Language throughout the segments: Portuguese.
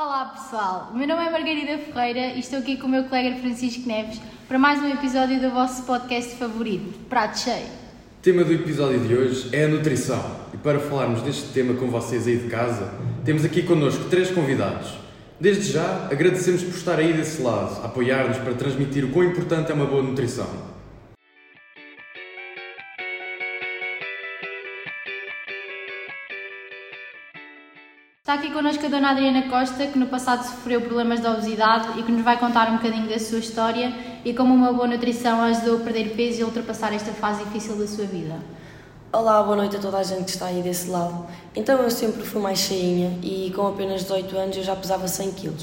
Olá pessoal, meu nome é Margarida Ferreira e estou aqui com o meu colega Francisco Neves para mais um episódio do vosso podcast favorito, Prato Cheio. O tema do episódio de hoje é a nutrição e para falarmos deste tema com vocês aí de casa, temos aqui connosco três convidados. Desde já, agradecemos por estar aí desse lado, apoiar-nos para transmitir o quão importante é uma boa nutrição. Está aqui connosco a Dona Adriana Costa, que no passado sofreu problemas de obesidade e que nos vai contar um bocadinho da sua história e como uma boa nutrição ajudou a perder peso e a ultrapassar esta fase difícil da sua vida. Olá, boa noite a toda a gente que está aí desse lado. Então eu sempre fui mais cheinha e com apenas 18 anos eu já pesava 100 kg.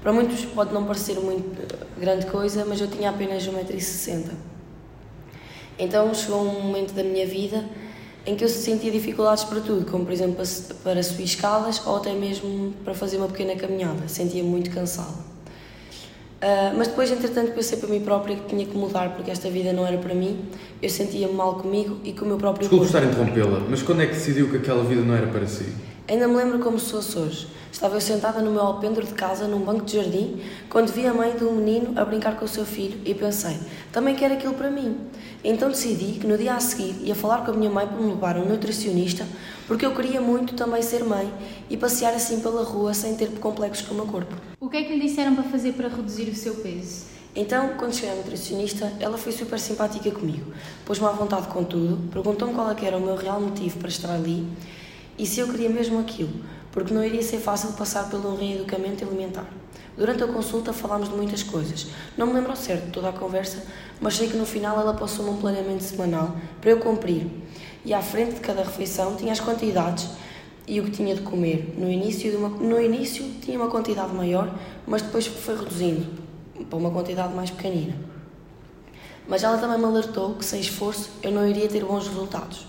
Para muitos pode não parecer muito grande coisa, mas eu tinha apenas 1,60m. Então chegou um momento da minha vida em que eu sentia dificuldades para tudo, como por exemplo para subir escadas ou até mesmo para fazer uma pequena caminhada. Sentia muito cansada. Uh, mas depois, entretanto, pensei para mim própria que tinha que mudar porque esta vida não era para mim. Eu sentia-me mal comigo e com o meu próprio Desculpe estar a interrompê-la, mas quando é que decidiu que aquela vida não era para si? Ainda me lembro como se fosse hoje. Estava eu sentada no meu alpendre de casa, num banco de jardim, quando vi a mãe de um menino a brincar com o seu filho e pensei, também quero aquilo para mim. Então decidi que no dia a seguir ia falar com a minha mãe para me levar a um nutricionista, porque eu queria muito também ser mãe e passear assim pela rua sem ter complexos com o meu corpo. O que é que lhe disseram para fazer para reduzir o seu peso? Então, quando cheguei à nutricionista, ela foi super simpática comigo, pôs-me à vontade com tudo, perguntou-me qual é era o meu real motivo para estar ali e se eu queria mesmo aquilo, porque não iria ser fácil passar pelo reeducamento alimentar. Durante a consulta falámos de muitas coisas. Não me lembro ao certo de toda a conversa, mas sei que no final ela passou-me um planeamento semanal para eu cumprir. E à frente de cada refeição tinha as quantidades e o que tinha de comer. No início, uma, no início tinha uma quantidade maior, mas depois foi reduzindo para uma quantidade mais pequenina. Mas ela também me alertou que sem esforço eu não iria ter bons resultados.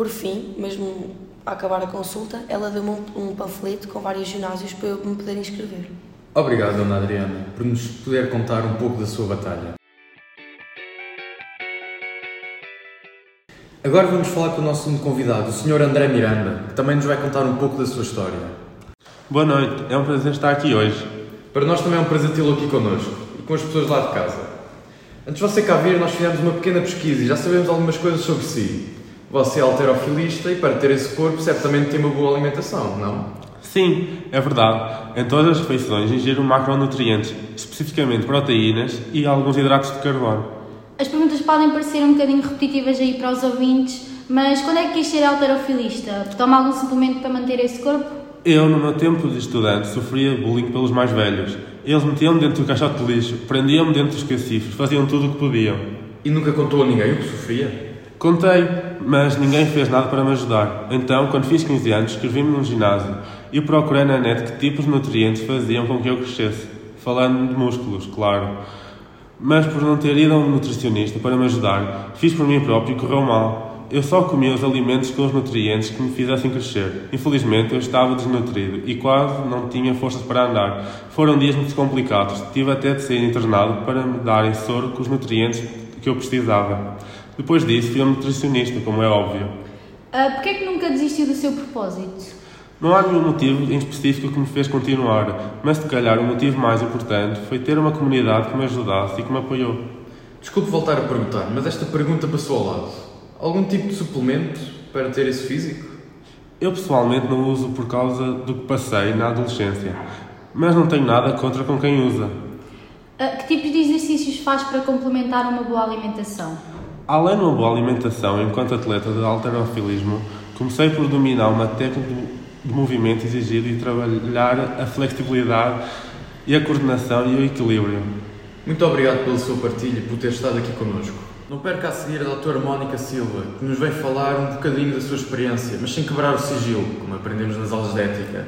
Por fim, mesmo a acabar a consulta, ela deu-me um, um panfleto com vários ginásios para eu me poder inscrever. Obrigado, Dona Adriana, por nos poder contar um pouco da sua batalha. Agora vamos falar com o nosso segundo convidado, o Sr. André Miranda, que também nos vai contar um pouco da sua história. Boa noite, é um prazer estar aqui hoje. Para nós também é um prazer tê-lo aqui connosco e com as pessoas lá de casa. Antes de você cá vir, nós fizemos uma pequena pesquisa e já sabemos algumas coisas sobre si. Você é alterofilista e para ter esse corpo certamente tem uma boa alimentação, não? Sim, é verdade. Em todas as refeições ingiro macronutrientes, especificamente proteínas e alguns hidratos de carbono. As perguntas podem parecer um bocadinho repetitivas aí para os ouvintes, mas quando é que quis ser alterofilista? Toma algum suplemento para manter esse corpo? Eu, no meu tempo de estudante, sofria bullying pelos mais velhos. Eles metiam-me dentro do caixote de lixo, prendiam-me dentro dos cacifes, faziam tudo o que podiam. E nunca contou a ninguém o que sofria? Contei, mas ninguém fez nada para me ajudar. Então, quando fiz 15 anos, inscrevi-me num ginásio e procurei na net que tipos de nutrientes faziam com que eu crescesse. Falando de músculos, claro. Mas por não ter ido a um nutricionista para me ajudar, fiz por mim próprio e correu mal. Eu só comia os alimentos com os nutrientes que me fizessem crescer. Infelizmente, eu estava desnutrido e quase não tinha forças para andar. Foram dias muito complicados. Tive até de ser internado para me darem soro com os nutrientes que eu precisava. Depois disso, fui um nutricionista, como é óbvio. Uh, Porquê é que nunca desistiu do seu propósito? Não há nenhum motivo em específico que me fez continuar, mas se calhar o motivo mais importante foi ter uma comunidade que me ajudasse e que me apoiou. Desculpe voltar a perguntar, mas esta pergunta passou ao lado. Algum tipo de suplemento para ter esse físico? Eu pessoalmente não uso por causa do que passei na adolescência, mas não tenho nada contra com quem usa. Uh, que tipos de exercícios faz para complementar uma boa alimentação? Além de uma boa alimentação enquanto atleta de alterofilismo, comecei por dominar uma técnica de movimento exigido e trabalhar a flexibilidade e a coordenação e o equilíbrio. Muito obrigado pela sua partilha e por ter estado aqui connosco. Não perca a seguir a doutora Mónica Silva, que nos vem falar um bocadinho da sua experiência, mas sem quebrar o sigilo, como aprendemos nas aulas de ética.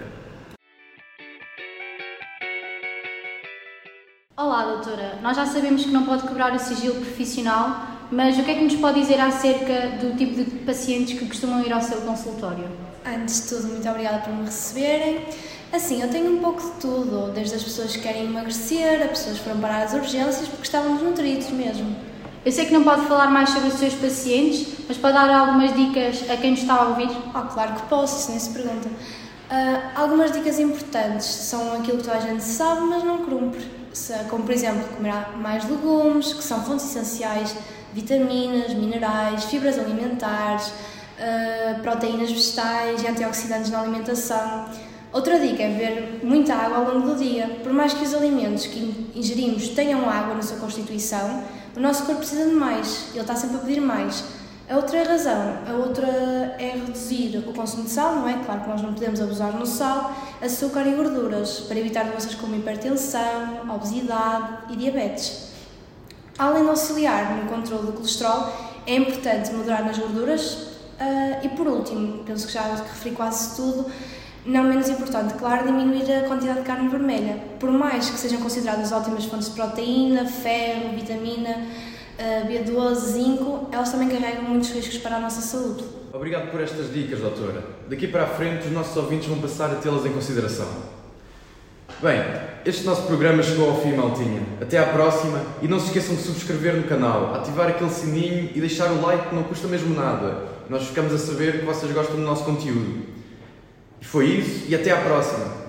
Olá, doutora. Nós já sabemos que não pode quebrar o sigilo profissional, mas o que é que nos pode dizer acerca do tipo de pacientes que costumam ir ao seu consultório? Antes de tudo, muito obrigada por me receberem. Assim, eu tenho um pouco de tudo, desde as pessoas que querem emagrecer, a pessoas que foram parar as urgências porque estavam desnutridos mesmo. Eu sei que não pode falar mais sobre os seus pacientes, mas pode dar algumas dicas a quem nos está a ouvir? Ah, claro que posso, isso nem se pergunta. Uh, algumas dicas importantes são aquilo que toda a gente sabe, mas não cumpre, como por exemplo comer mais legumes, que são fontes essenciais vitaminas, minerais, fibras alimentares, uh, proteínas vegetais e antioxidantes na alimentação. Outra dica é beber muita água ao longo do dia. Por mais que os alimentos que ingerimos tenham água na sua constituição, o nosso corpo precisa de mais, ele está sempre a pedir mais. A outra razão, a outra é reduzir o consumo de sal, não é? Claro que nós não podemos abusar no sal, açúcar e gorduras, para evitar doenças como hipertensão, obesidade e diabetes. Além de auxiliar no controle do colesterol, é importante moderar nas gorduras uh, e, por último, penso que já referi quase tudo, não menos importante, claro, diminuir a quantidade de carne vermelha. Por mais que sejam consideradas ótimas fontes de proteína, ferro, vitamina, B12, zinco, elas também carregam muitos riscos para a nossa saúde. Obrigado por estas dicas, doutora. Daqui para a frente, os nossos ouvintes vão passar a tê-las em consideração. Bem, este nosso programa chegou ao fim, maltinha. Até à próxima e não se esqueçam de subscrever no canal, ativar aquele sininho e deixar o like que não custa mesmo nada. Nós ficamos a saber que vocês gostam do nosso conteúdo. E foi isso e até à próxima.